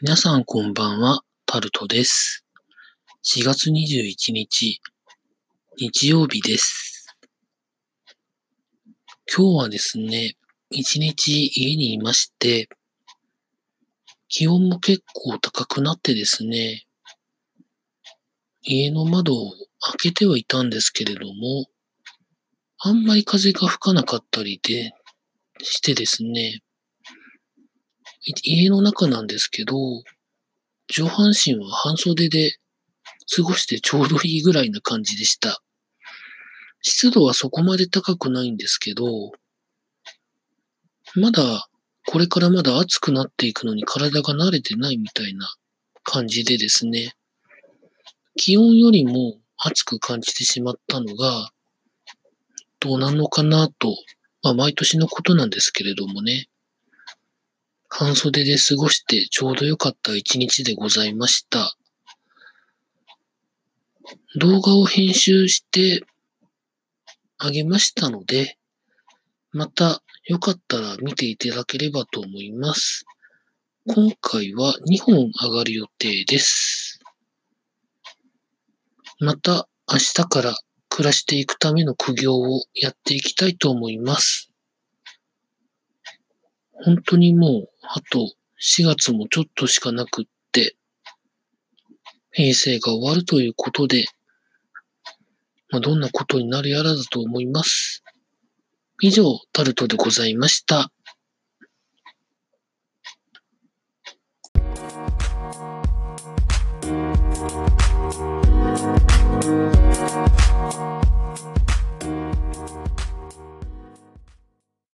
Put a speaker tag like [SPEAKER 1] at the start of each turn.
[SPEAKER 1] 皆さんこんばんは、タルトです。4月21日、日曜日です。今日はですね、一日家にいまして、気温も結構高くなってですね、家の窓を開けてはいたんですけれども、あんまり風が吹かなかったりで、してですね、家の中なんですけど、上半身は半袖で過ごしてちょうどいいぐらいな感じでした。湿度はそこまで高くないんですけど、まだ、これからまだ暑くなっていくのに体が慣れてないみたいな感じでですね、気温よりも暑く感じてしまったのが、どうなのかなと、まあ毎年のことなんですけれどもね、半袖で過ごしてちょうど良かった一日でございました。動画を編集してあげましたので、またよかったら見ていただければと思います。今回は2本上がる予定です。また明日から暮らしていくための苦行をやっていきたいと思います。本当にもう、あと4月もちょっとしかなくって、平成が終わるということで、まあ、どんなことになるやらだと思います。以上、タルトでございました。